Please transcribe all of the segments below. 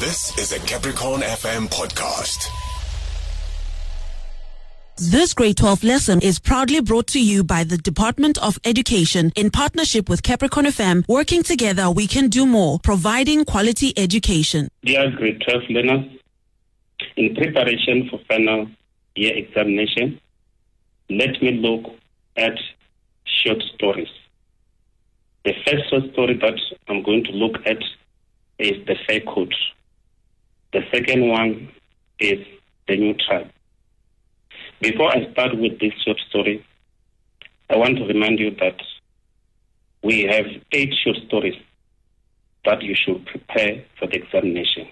This is a Capricorn FM podcast. This grade 12 lesson is proudly brought to you by the Department of Education in partnership with Capricorn FM. Working together, we can do more, providing quality education. Dear grade 12 learners, in preparation for final year examination, let me look at short stories. The first short story that I'm going to look at is The Fur Coat. The second one is The New Tribe. Before I start with this short story, I want to remind you that we have eight short stories that you should prepare for the examination.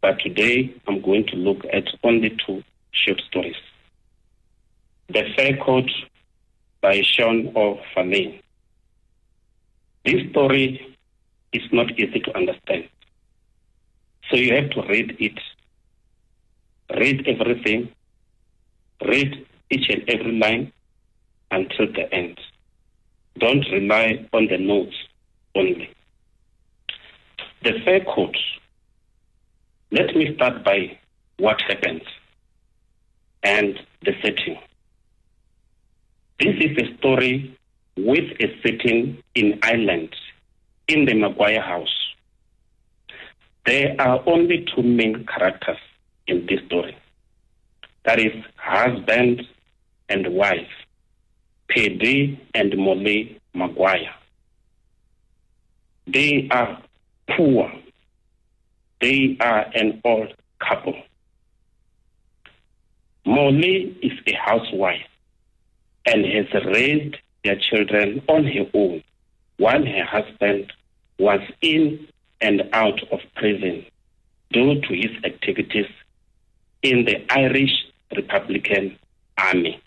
But today I'm going to look at only two short stories. The Fur Coat by Sean O. This story is not easy to understand. So you have to read it, read everything, read each and every line until the end. Don't rely on the notes only. The fair court. Let me start by what happens and the setting. This is a story with a setting in Ireland, in the Maguire house. There are only two main characters in this story. That is husband and wife, Paddy and Molly Maguire. They are poor. They are an old couple. Molly is a housewife and has raised their children on her own while her husband was in and out of prison due to his activities in the Irish Republican Army.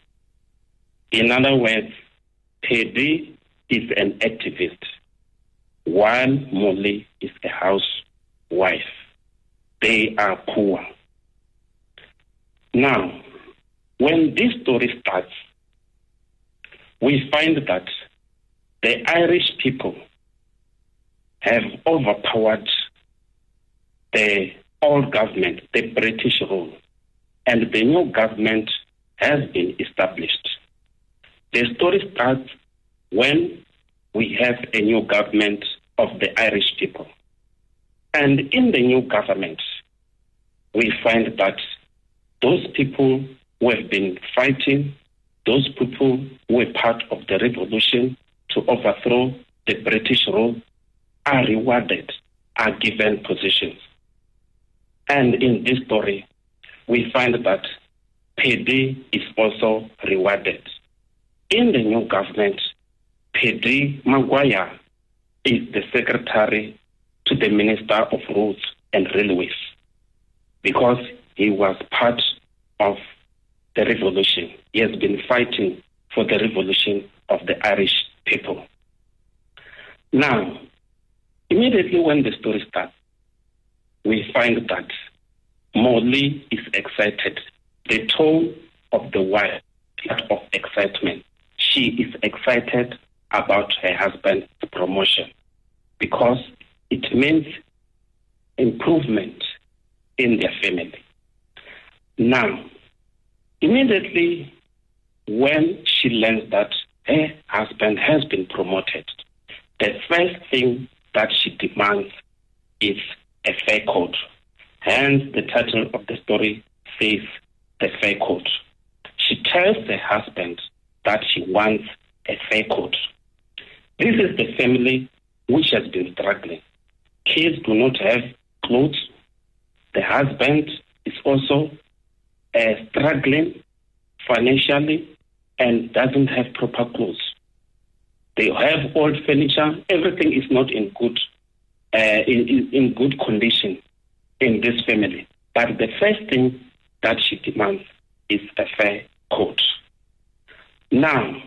In other words, Paddy is an activist, while Molly is a housewife. They are poor. Now, when this story starts, we find that the Irish people have overpowered the old government, the British rule, and the new government has been established. The story starts when we have a new government of the Irish people. And in the new government, we find that those people who have been fighting, those people who were part of the revolution to overthrow the British rule are rewarded, are given positions. And in this story, we find that Paddy is also rewarded. In the new government, Paddy Maguire is the secretary to the Minister of Roads and Railways because he was part of the revolution. He has been fighting for the revolution of the Irish people. Now, immediately when the story starts, we find that Molly is excited. The tone of the wife of excitement. She is excited about her husband's promotion because it means improvement in their family. Now, immediately when she learns that her husband has been promoted, the first thing that she demands is a fair court. Hence, the title of the story says The Fur Coat. She tells the husband that she wants a fair court. This is the family which has been struggling. Kids do not have clothes. The husband is also uh, struggling financially and doesn't have proper clothes. They have old furniture. Everything is not in good uh, in, in, good condition in this family. But the first thing that she demands is a fair court. Now,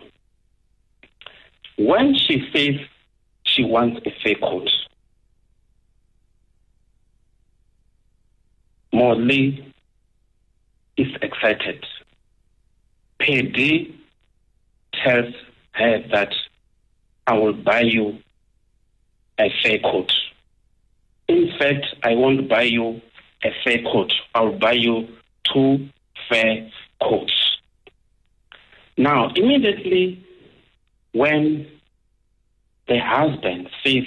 when she says she wants a fair court, Molly is excited. Paddy tells her that I will buy you a fair coat. In fact, I won't buy you a fair coat. I'll buy you two fair coats. Now, immediately when the husband says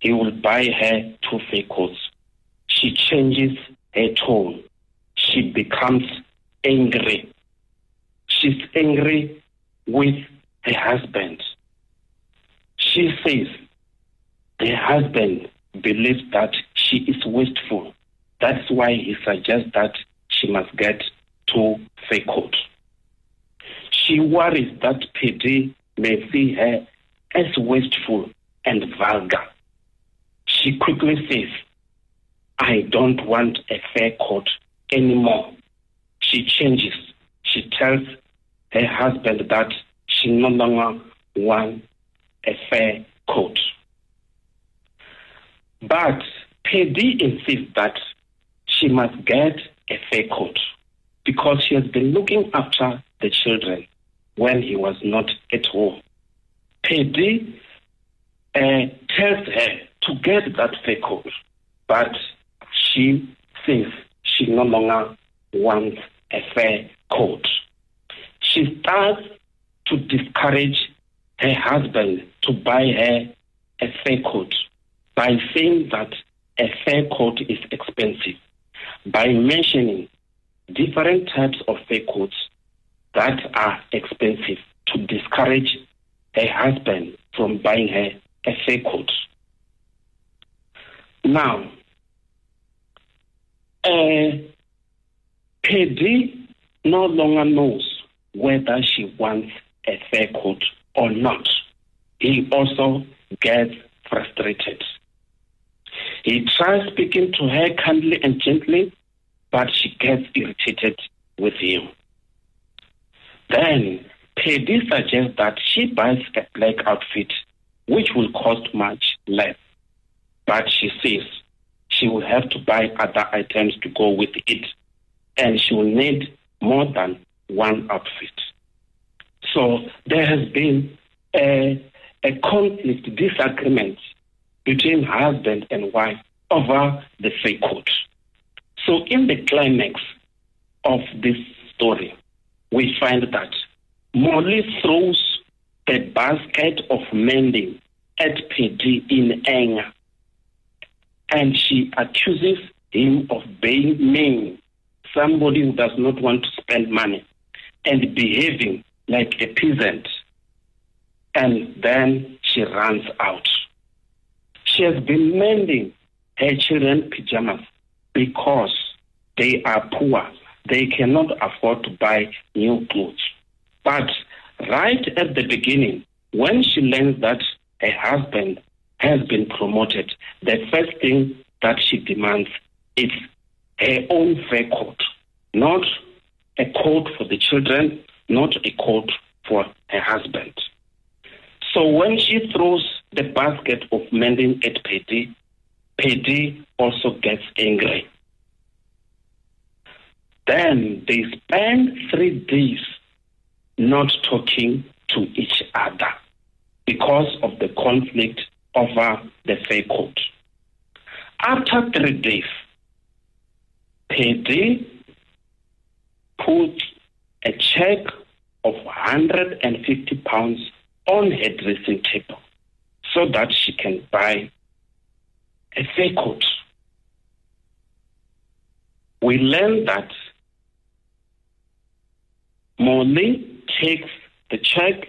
he will buy her two fair coats, she changes her tone. She becomes angry. She's angry with her husband. She says her husband believes that she is wasteful. That's why he suggests that she must get two fair coats. She worries that Paddy may see her as wasteful and vulgar. She quickly says, I don't want a fair court anymore. She changes. She tells her husband that she no longer wants a fair coat. But Paddy insists that she must get a fair coat because she has been looking after the children when he was not at home. Paddy uh, tells her to get that fair coat, but she says she no longer wants a fair coat. She starts to discourage her husband to buy her a fair coat by saying that a fair coat is expensive, by mentioning different types of fair coats that are expensive to discourage her husband from buying her a fair coat. Now, uh, no longer knows whether she wants a fair coat or not. He also gets frustrated. He tries speaking to her kindly and gently, but she gets irritated with him. Then Paddy suggests that she buys a black outfit, which will cost much less. But she says she will have to buy other items to go with it, and she will need more than one outfit. So there has been a, a conflict, disagreement between husband and wife over the fake coat. So in the climax of this story, we find that Molly throws the basket of mending at Paddy in anger, and she accuses him of being mean, somebody who does not want to spend money, and behaving like a peasant. And then she runs out. She has been mending her children's pajamas because they are poor. They cannot afford to buy new clothes. But right at the beginning, when she learns that her husband has been promoted, the first thing that she demands is her own fair coat, not a coat for the children, not a coat for her husband. So when she throws the basket of mending at Paddy, Paddy also gets angry. Then they spend three days not talking to each other because of the conflict over the fair coat. After three days, Paddy put a check of 150 pounds on her dressing table so that she can buy a fair coat. We learn that Molly takes the check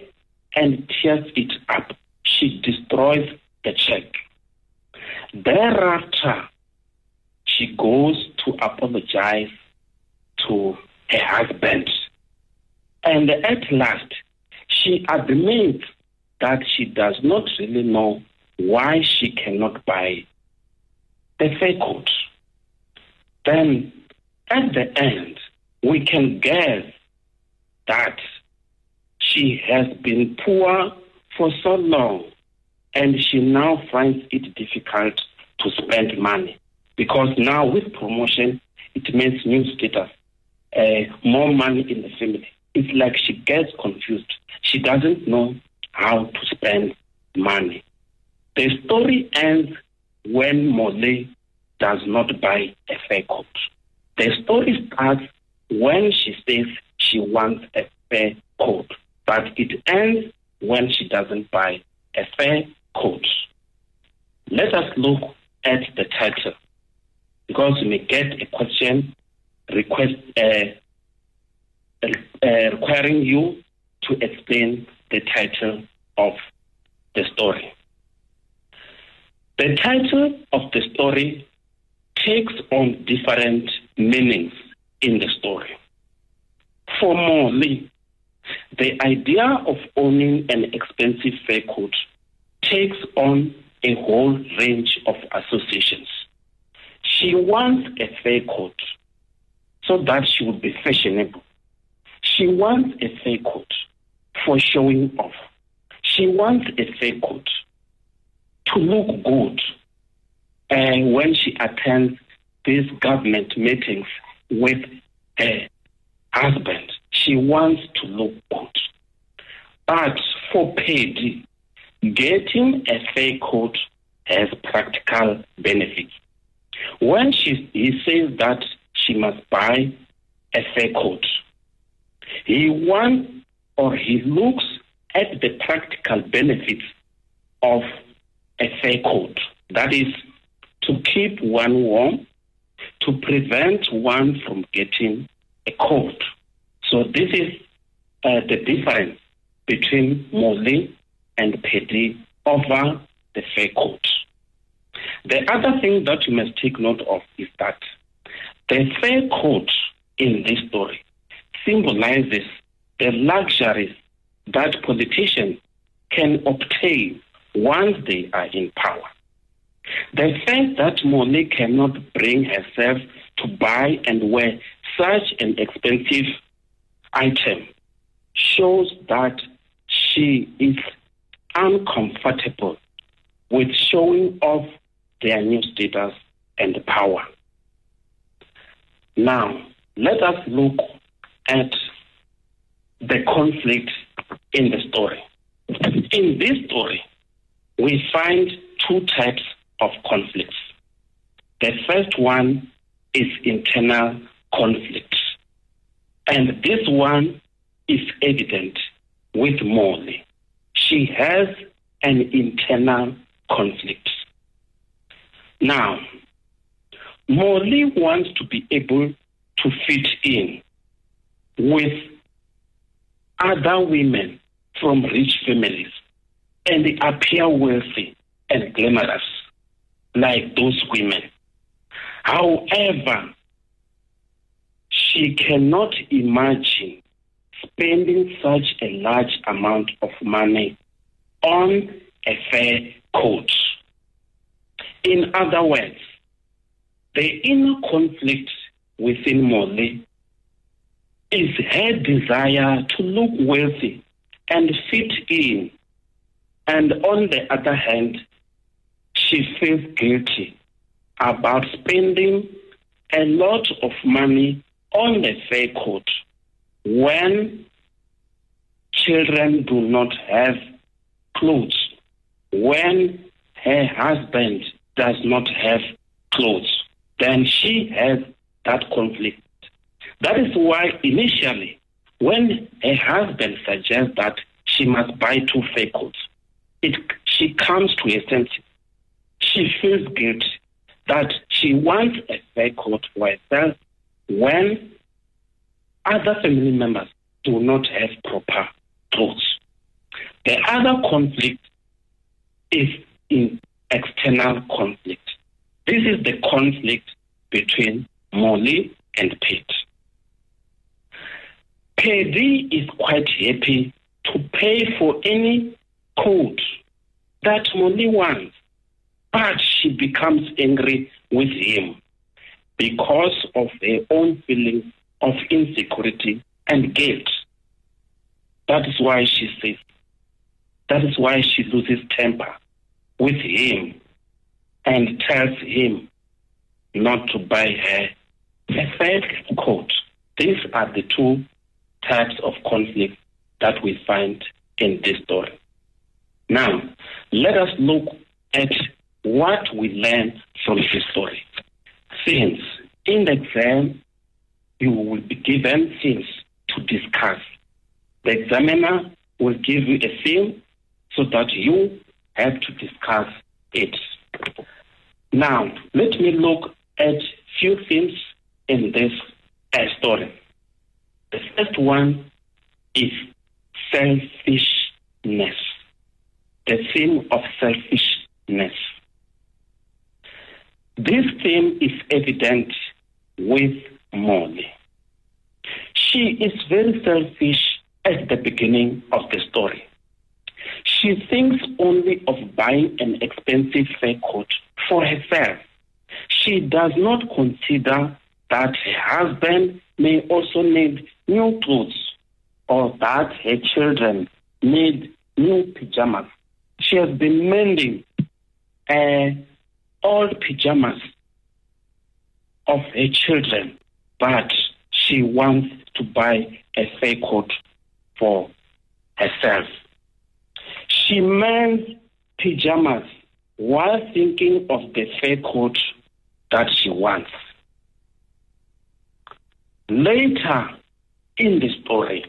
and tears it up. She destroys the check. Thereafter, she goes to apologize to her husband. And at last, she admits that she does not really know why she cannot buy the fair coat. Then, at the end, we can guess that she has been poor for so long and she now finds it difficult to spend money because now with promotion it means new status, uh, more money in the family. It's like she gets confused. She doesn't know how to spend money. The story ends when Molly does not buy a fair coat. The story starts when she says she wants a fair coat, but it ends when she doesn't buy a fair coat. Let us look at the title because we may get a question request uh, Uh, requiring you to explain the title of the story. The title of the story takes on different meanings in the story. For the idea of owning an expensive coat takes on a whole range of associations. She wants a fur coat so that she would be fashionable. She wants a fur coat for showing off. She wants a fur coat to look good and when she attends these government meetings with her husband, she wants to look good. But for Paddy, getting a fair coat has practical benefits. When she, he says that she must buy a fair coat, he wants or he looks at the practical benefits of a fair coat. That is to keep one warm, to prevent one from getting a cold. So this is uh, the difference between Molly and Paddy over the fair coat. The other thing that you must take note of is that the fair coat in this story symbolizes the luxuries that politicians can obtain once they are in power. The fact that Molly cannot bring herself to buy and wear such an expensive item shows that she is uncomfortable with showing off their new status and power. Now, let us look at the conflict in the story. In this story, we find two types of conflicts. The first one is internal conflict. And this one is evident with Molly. She has an internal conflict. Now, Molly wants to be able to fit in with other women from rich families and they appear wealthy and glamorous like those women. However, she cannot imagine spending such a large amount of money on a fair coat. In other words, the inner conflict within Molly is her desire to look wealthy and fit in. And on the other hand, she feels guilty about spending a lot of money on the fair coat when children do not have clothes, when her husband does not have clothes, then she has that conflict. That is why initially, when her husband suggests that she must buy two fair coats, it, she comes to a sense she feels guilty that she wants a fair coat for herself when other family members do not have proper clothes. The other conflict is in external conflict. This is the conflict between Molly and Pete. Paddy is quite happy to pay for any coat that Molly wants but she becomes angry with him because of her own feeling of insecurity and guilt. That is why she says, that is why she loses temper with him and tells him not to buy her a third coat. These are the two types of conflict that we find in this story. Now, let us look at what we learn from this story. Since in the exam, you will be given things to discuss. The examiner will give you a theme so that you have to discuss it. Now, let me look at few themes in this uh, story. The first one is selfishness. The theme of selfishness. This theme is evident with Molly. She is very selfish at the beginning of the story. She thinks only of buying an expensive fur coat for herself. She does not consider that her husband may also need new clothes or that her children need new pajamas. She has been mending uh, old pajamas of her children, but she wants to buy a fur coat for herself. She mends pajamas while thinking of the fur coat that she wants. Later in the story,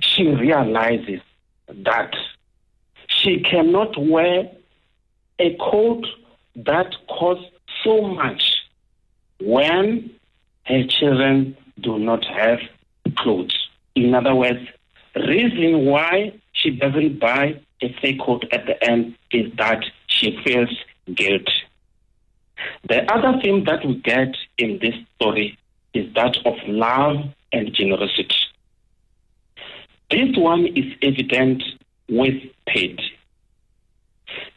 she realizes that she cannot wear a coat that costs so much when her children do not have clothes. In other words, reason why she doesn't buy a fake coat at the end is that she feels guilt. The other thing that we get in this story is that of love and generosity. This one is evident with paid.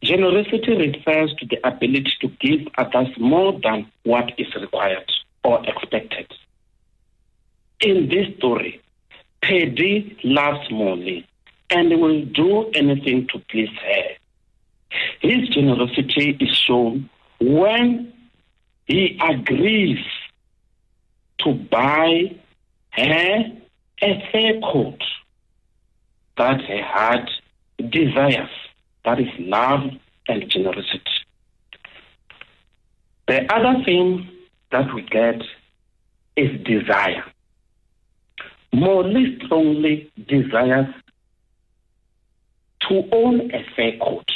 Generosity refers to the ability to give others more than what is required or expected. In this story, Paddy loves Molly and will do anything to please her. His generosity is shown when he agrees to buy her a fair coat that her heart desires. That is love and generosity. The other thing that we get is desire. Molly strongly desires to own a fair coat.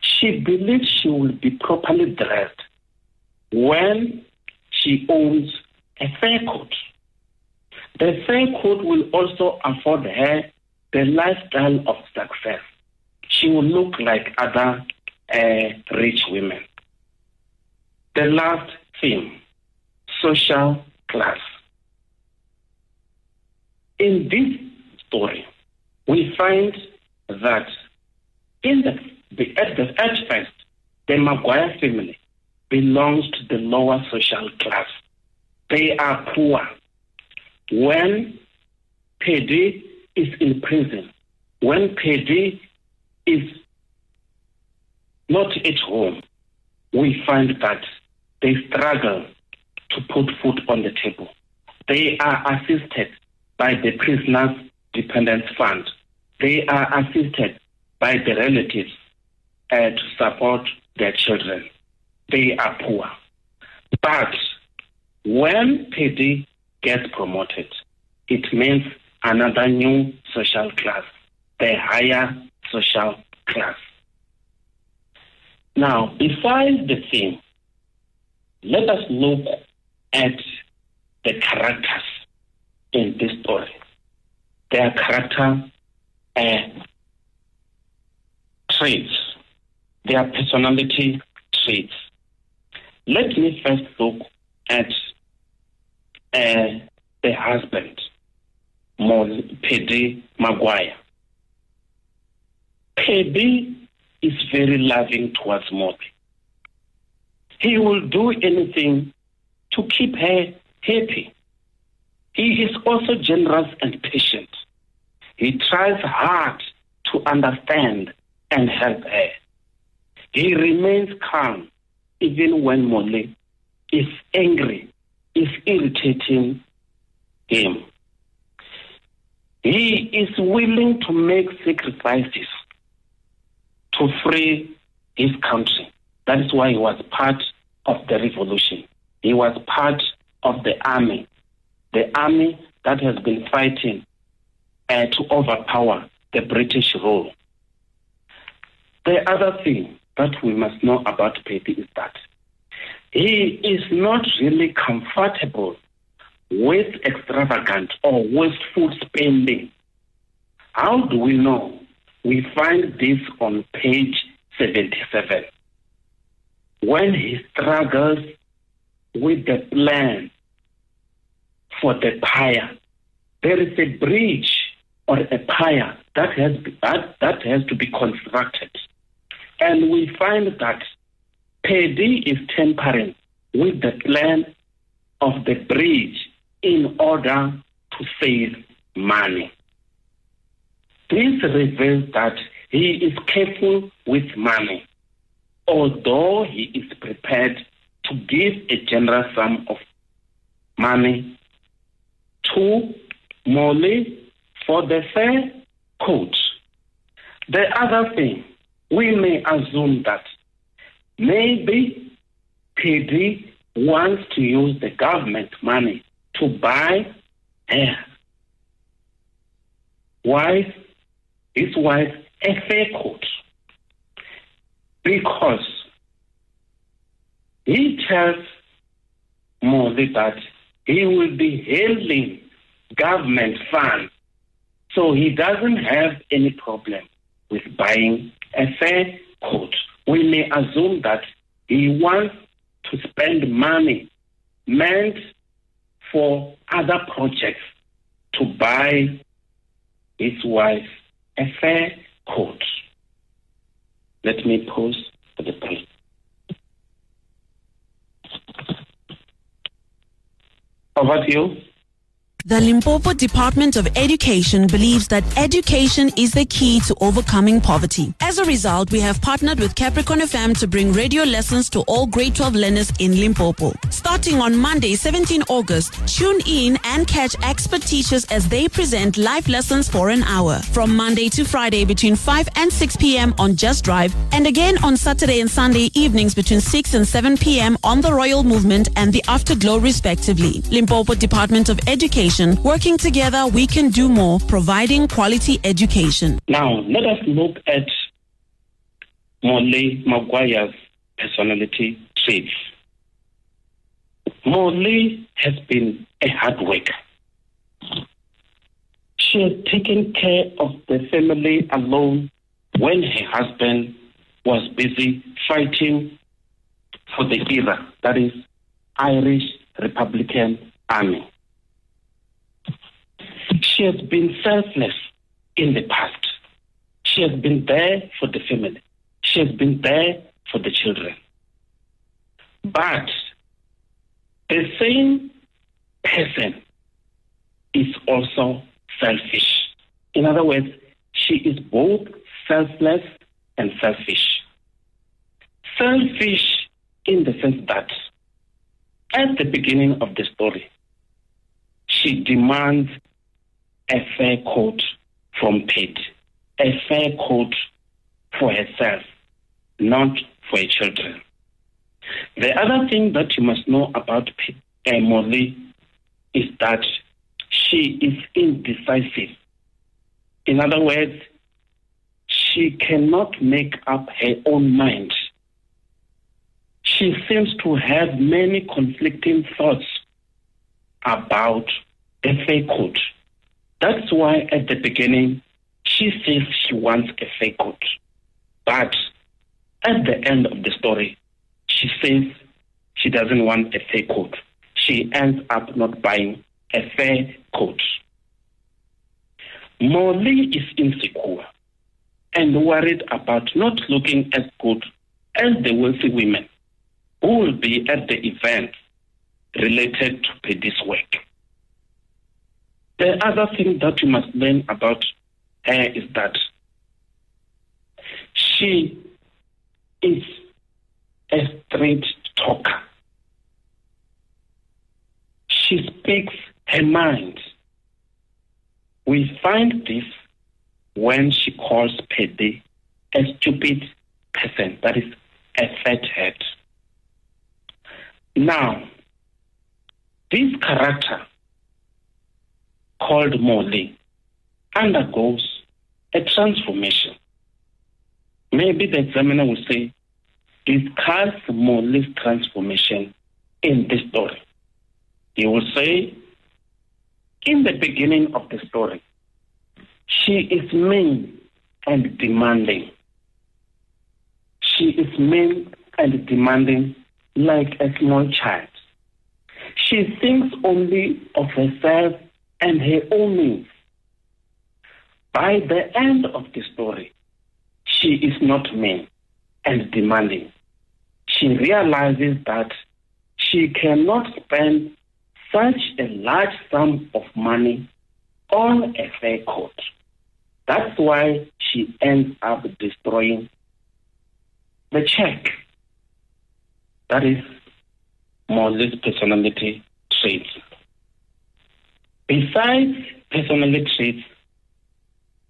She believes she will be properly dressed when she owns a fair coat. The fair coat will also afford her the lifestyle of success. She will look like other uh, rich women. The last theme, social class. In this story, we find that in the, the, at, the, at first, the Maguire family belongs to the lower social class. They are poor. When Paddy is in prison, when Paddy is not at home, we find that they struggle to put food on the table. They are assisted by the Prisoners Dependence Fund. They are assisted by the relatives uh, to support their children. They are poor. But when Paddy gets promoted, it means another new social class, the higher social class. Now, besides the theme, let us look at the characters in this story. Their character uh, traits, their personality traits. Let me first look at uh, the husband, Paddy Maguire. Paddy is very loving towards Molly. He will do anything to keep her happy. He is also generous and patient. He tries hard to understand and help her. He remains calm even when Molly is angry, is irritating him. He is willing to make sacrifices to free his country. That is why he was part of the revolution. He was part of the army, the army that has been fighting uh, to overpower the British rule. The other thing that we must know about Paddy is that he is not really comfortable with extravagant or wasteful spending. How do we know? We find this on page 77. When he struggles with the plan for the pier, there is a bridge or a pier that has, that, that has to be constructed. And we find that Paddy is tampering with the plan of the bridge in order to save money. This reveals that he is careful with money, although he is prepared to give a generous sum of money to Molly for the fair coat. The other thing, we may assume that maybe Paddy wants to use the government money to buy her wife, his wife, a fair coat. Because he tells Molly that he will be handling government funds, so he doesn't have any problem with buying a fair coat. We may assume that he wants to spend money meant for other projects to buy his wife a fair coat. Let me pause for the break. Over to you. The Limpopo Department of Education believes that education is the key to overcoming poverty. As a result, we have partnered with Capricorn FM to bring radio lessons to all grade 12 learners in Limpopo. Starting on Monday, 17 August, tune in and catch expert teachers as they present live lessons for an hour. From Monday to Friday between 5 and 6 p.m. on Just Drive, and again on Saturday and Sunday evenings between 6 and 7 p.m. on the Royal Movement and the Afterglow respectively. Limpopo Department of Education Working together, we can do more, providing quality education. Now, let us look at Molly Maguire's personality traits. Molly has been a hard worker. She has taken care of the family alone when her husband was busy fighting for the IRA, that is, Irish Republican Army. She has been selfless in the past. She has been there for the family. She has been there for the children. But the same person is also selfish. In other words, she is both selfless and selfish. Selfish in the sense that at the beginning of the story, she demands a fair coat from Pete, a fair coat for herself, not for her children. The other thing that you must know about Emily uh, is that she is indecisive. In other words, she cannot make up her own mind. She seems to have many conflicting thoughts about a fair coat. That's why at the beginning she says she wants a fake coat. But at the end of the story, she says she doesn't want a fake coat. She ends up not buying a fair coat. Molly is insecure and worried about not looking as good as the wealthy women who will be at the event related to Paddy's work. The other thing that you must learn about her is that she is a straight talker. She speaks her mind. We find this when she calls Paddy a stupid person. That is, a fat head. Now, this character called Molly undergoes a transformation. Maybe the examiner will say, discuss Molly's transformation in this story. He will say, in the beginning of the story, she is mean and demanding. She is mean and demanding like a small child. She thinks only of herself and her own needs. By the end of the story, she is not mean and demanding. She realizes that she cannot spend such a large sum of money on a fair coat. That's why she ends up destroying the check. That is Moses' personality traits. Besides personality traits,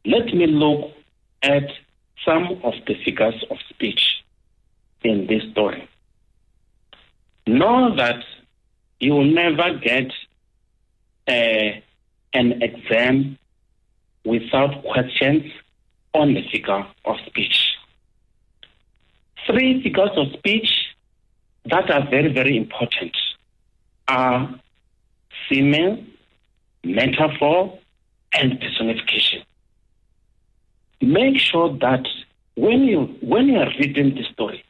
let me look at some of the figures of speech in this story. Know that you will never get uh, an exam without questions on the figure of speech. Three figures of speech that are very, very important are simile, metaphor, and personification. Make sure that when you when you are reading the story,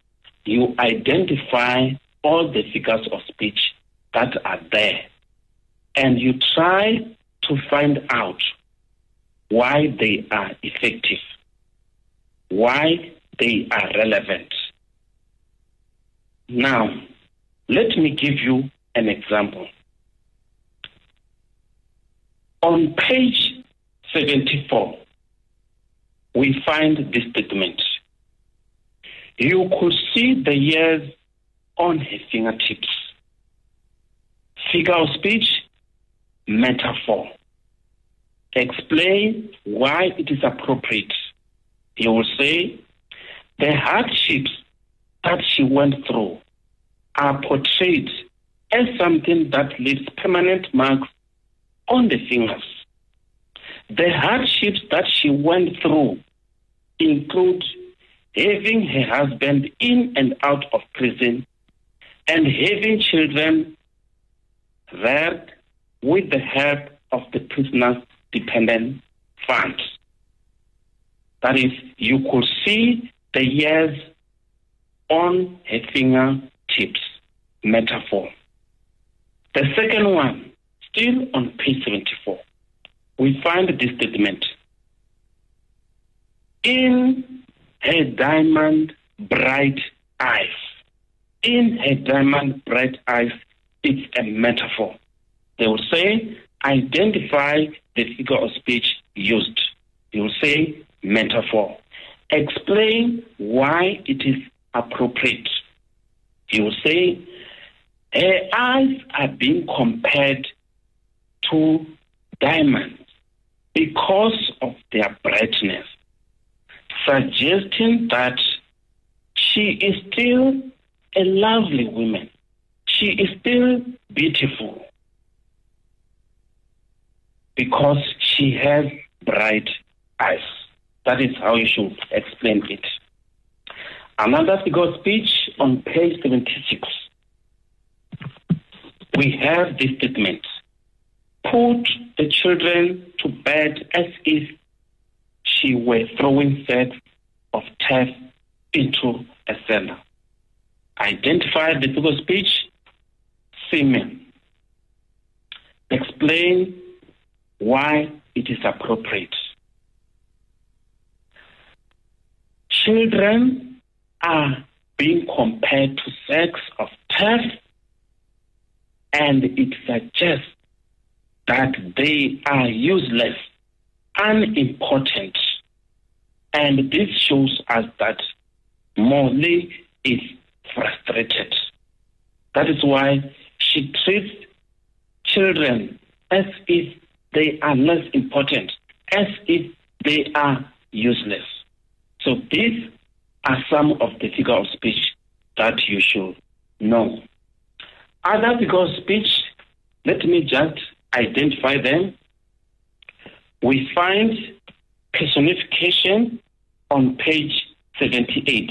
you identify all the figures of speech that are there, and you try to find out why they are effective, why they are relevant. Now, let me give you an example. On page 74, we find this statement. You could see the years on her fingertips. Figure of speech, metaphor. Explain why it is appropriate. He will say, the hardships that she went through are portrayed as something that leaves permanent marks on the fingers. The hardships that she went through include having her husband in and out of prison and having children reared with the help of the prisoner's dependent fund. That is, you could see the years on her fingertips metaphor. The second one, still on page 74, we find this statement. In her diamond bright eyes, in her diamond bright eyes, it's a metaphor. They will say, identify the figure of speech used. You will say metaphor. Explain why it is appropriate. You will say, her eyes are being compared to diamonds because of their brightness, suggesting that she is still a lovely woman. She is still beautiful because she has bright eyes. That is how you should explain it. Another figure speech on page 76. We have this statement. Put the children to bed as if she were throwing sets of turf into a cellar. Identify the of speech, simile. Explain why it is appropriate. Children are being compared to sacks of turf, and it suggests that they are useless, unimportant. And this shows us that Molly is frustrated. That is why she treats children as if they are less important, as if they are useless. So these are some of the figure of speech that you should know. Other figures of speech, let me just identify them. We find personification on page 78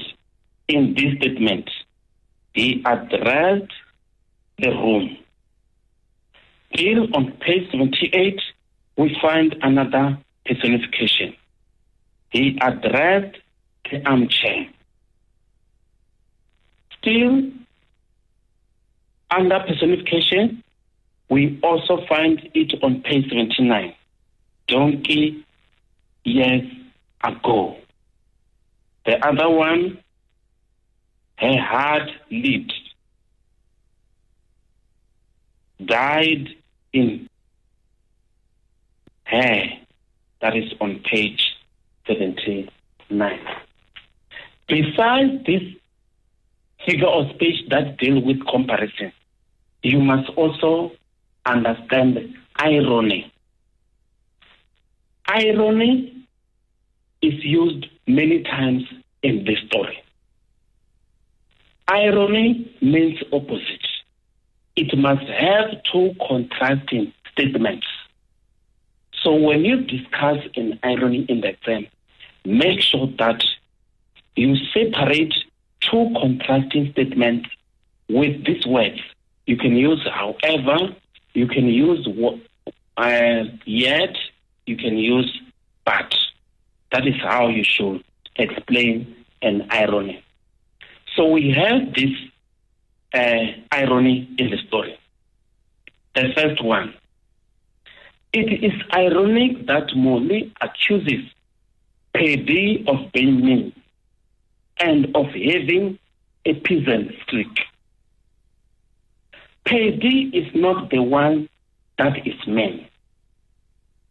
in this statement. He addressed the room. Still on page 78, we find another personification. He addressed the armchair. Still, under personification, we also find it on page 79. Donkey years ago. The other one, her heart lived, died in her. That is on page 79. Besides this figure of speech that deal with comparison, you must also understand irony. Irony is used many times in this story. Irony means opposite. It must have two contrasting statements. So when you discuss an irony in the exam, make sure that you separate two contrasting statements with these words. You can use however, you can use uh, yet, you can use but. That is how you should explain an irony. So we have this uh, irony in the story. The first one. It is ironic that Molly accuses Paddy of being mean and of having a peasant streak. Paddy is not the one that is mean,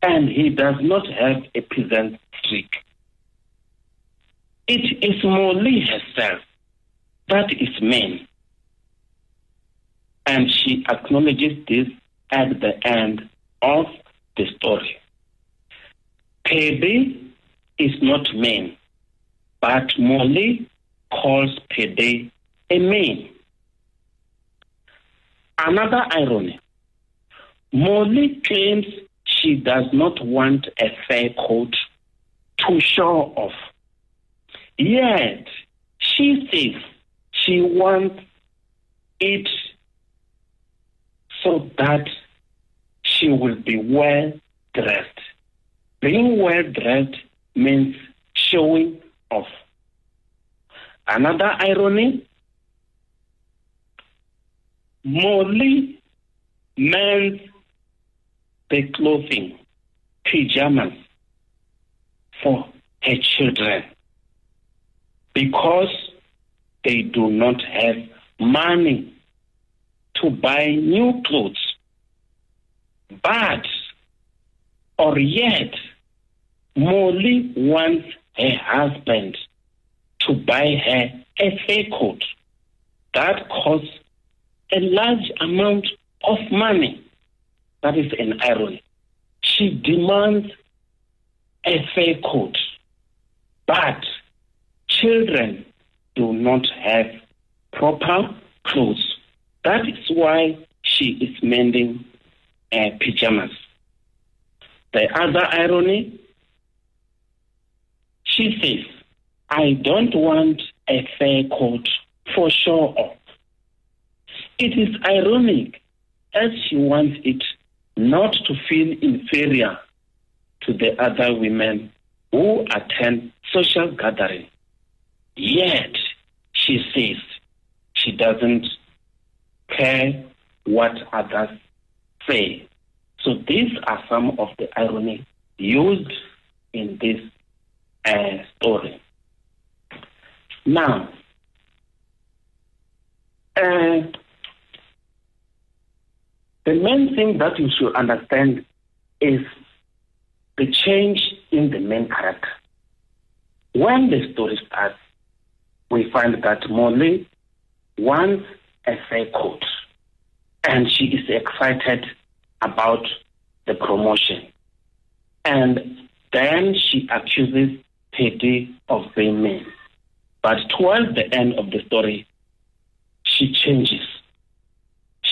and he does not have a peasant streak. It is Molly herself that is mean, and she acknowledges this at the end of the story. Paddy is not mean, but Molly calls Paddy a man. Another irony. Molly claims she does not want a fur coat to show off. Yet, she says she wants it so that she will be well dressed. Being well dressed means showing off. Another irony Molly mends the clothing, pajamas for her children because they do not have money to buy new clothes. But, or yet, Molly wants her husband to buy her a fur coat that costs a large amount of money. That is an irony. She demands a fur coat, but children do not have proper clothes. That is why she is mending uh, pajamas. The other irony, she says, I don't want a fur coat for off. It is ironic as she wants it not to feel inferior to the other women who attend social gathering. Yet she says she doesn't care what others say. So these are some of the irony used in this uh, story. Now, uh, the main thing that you should understand is the change in the main character. When the story starts, we find that Molly wants a fur coat and she is excited about the promotion. And then she accuses Paddy of being mean. But towards the end of the story, she changes.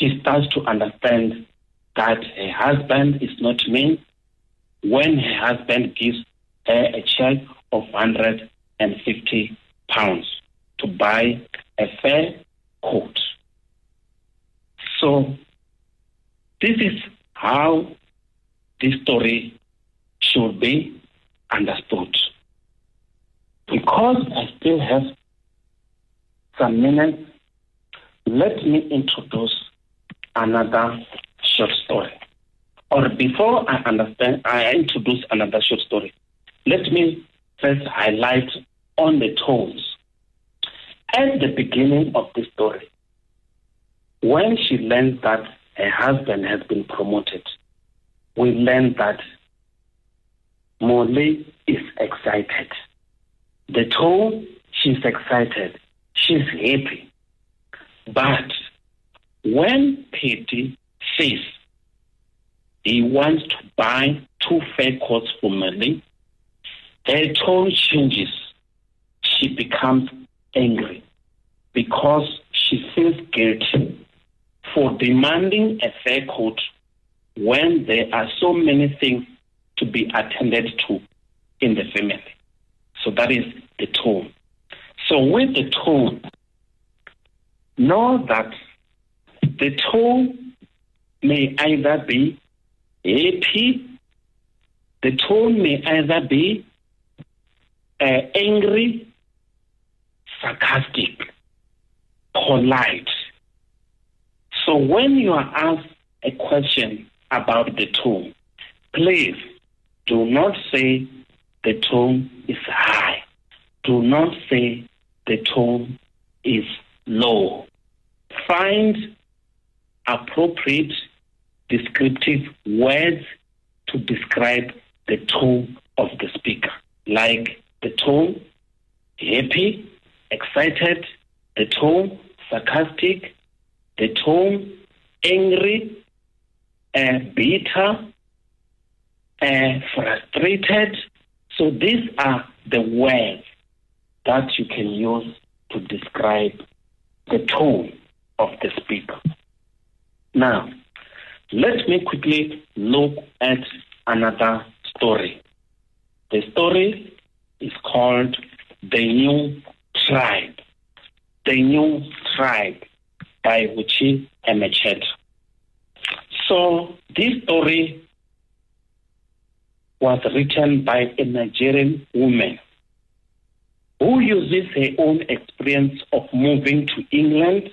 She starts to understand that her husband is not mean when her husband gives her a check of 150 pounds to buy a fur coat. So, this is how this story should be understood. Because I still have some minutes, let me introduce another short story. Or before I understand, I introduce another short story. Let me first highlight on the tones. At the beginning of the story, when she learned that her husband has been promoted, we learn that Molly is excited. The tone, she's excited, she's happy. But when Paddy says he wants to buy two fur coats for Molly, her tone changes. She becomes angry because she feels guilty for demanding a fur coat when there are so many things to be attended to in the family. So that is the tone. So with the tone, know that the tone may either be happy, the tone may either be uh, angry, sarcastic, polite. So when you are asked a question about the tone, please do not say the tone is high. Do not say the tone is low. Find appropriate descriptive words to describe the tone of the speaker, like the tone happy, excited, the tone sarcastic, the tone angry, uh, bitter, uh, frustrated. So these are the words that you can use to describe the tone of the speaker. Now, let me quickly look at another story. The story is called The New Tribe. The New Tribe by Buchi Emecheta. So this story was written by a Nigerian woman who uses her own experience of moving to England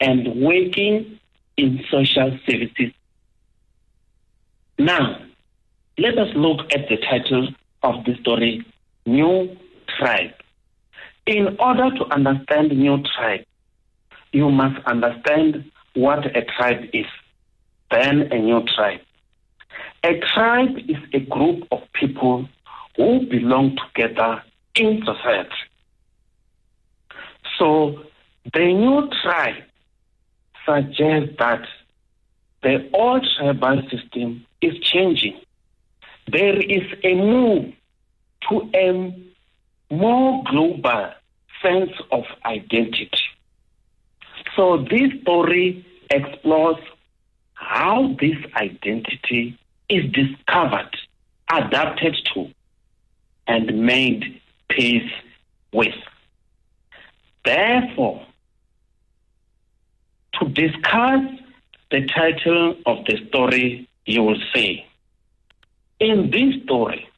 and working in social services. Now, let us look at the title of the story, New Tribe. In order to understand New Tribe, you must understand what a tribe is, then a new tribe. A tribe is a group of people who belong together in society. So the new tribe suggests that the old tribal system is changing. There is a move to a more global sense of identity. So this story explores how this identity is discovered, adapted to, and made peace with. Therefore, to discuss the title of the story, you will say, in this story,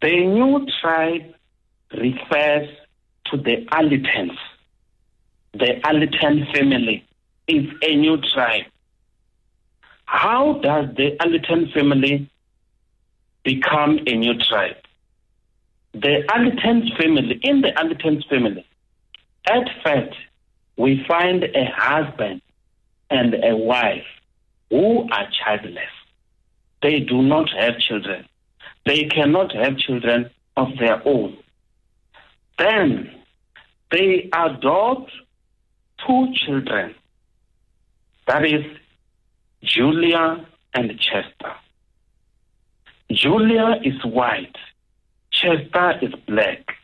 the new tribe refers to the Arlingtons. The Arlington family is a new tribe. How does the Arlington family become a new tribe? The Arlington family, in the Arlington family, at first, we find a husband and a wife who are childless. They do not have children. They cannot have children of their own. Then they adopt two children. That is Julia and Chester. Julia is white, Chester is black.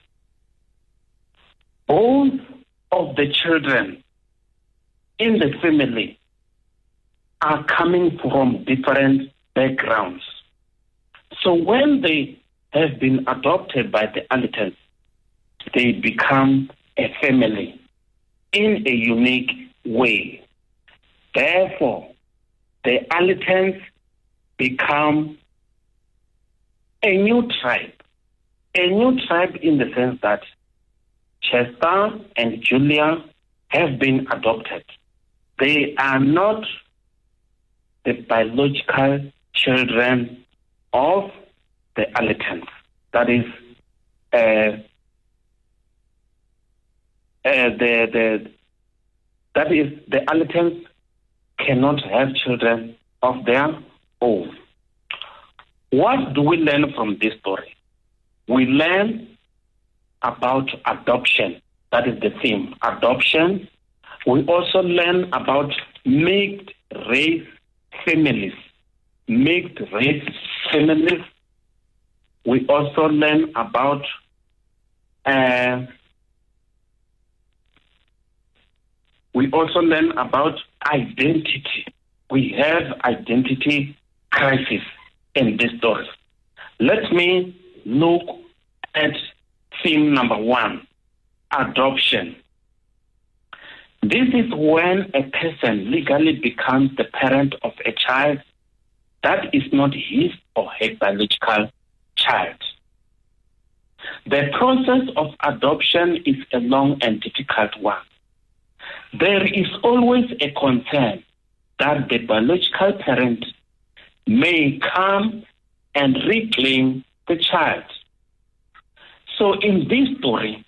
Both of the children in the family are coming from different backgrounds. So when they have been adopted by the Arlingtons, they become a family in a unique way. Therefore, the Arlingtons become a new tribe. A new tribe in the sense that Chester and Julia have been adopted. They are not the biological children of the Arlingtons. That is, uh, uh, the the that is the Arlingtons cannot have children of their own. What do we learn from this story? We learn about adoption. That is the theme. Adoption. We also learn about mixed race families. Mixed race families. We also learn about uh, we also learn about identity. We have identity crisis in this story. Let me look at theme number one adoption. This is when a person legally becomes the parent of a child that is not his or her biological child. The process of adoption is a long and difficult one. There is always a concern that the biological parent may come and reclaim the child. So in this story,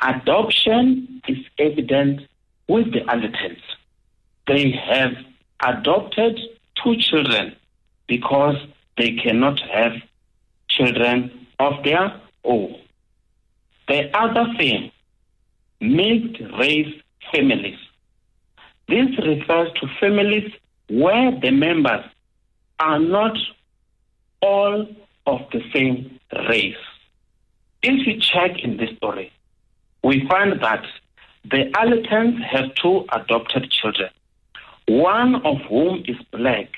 adoption is evident with the Arlingtons. They have adopted two children because they cannot have children of their own. The other thing, mixed race families. This refers to families where the members are not all of the same race. If you check in this story, we find that the Arlingtons have two adopted children, one of whom is black,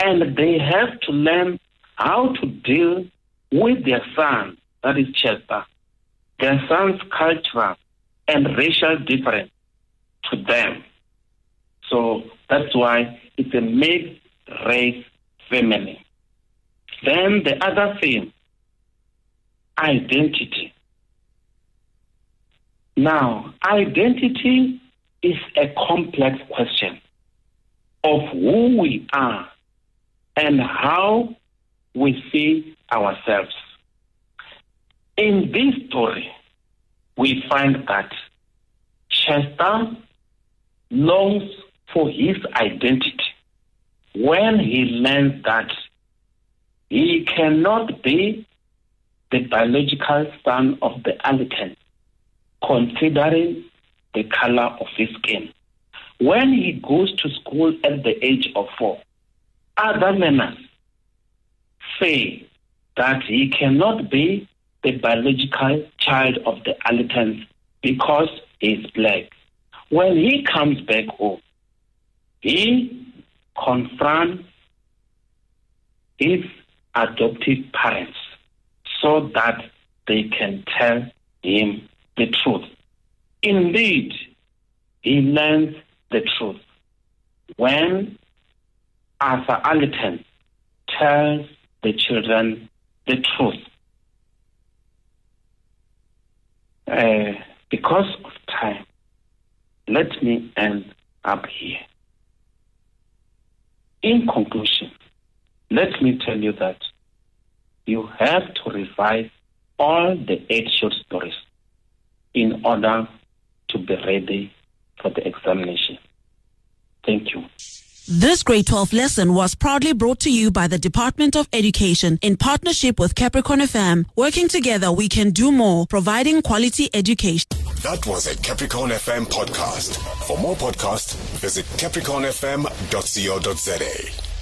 and they have to learn how to deal with their son, that is Chester, their son's cultural and racial difference to them. So that's why it's a mixed race family. Then the other thing, identity. Now, identity is a complex question of who we are and how we see ourselves. In this story, we find that Chester longs for his identity when he learns that he cannot be the biological son of the Arlington, considering the color of his skin. When he goes to school at the age of four, other learners say that he cannot be the biological child of the Arlingtons because he is black. When he comes back home, he confront his adoptive parents so that they can tell him the truth. Indeed, he learns the truth when Arthur Arlington tells the children the truth. Uh, because of time, let me end up here. In conclusion, let me tell you that you have to revise all the eight short stories in order to be ready for the examination. Thank you. This grade 12 lesson was proudly brought to you by the Department of Education in partnership with Capricorn FM. Working together, we can do more, providing quality education. That was a Capricorn FM podcast. For more podcasts, visit capricornfm.co.za.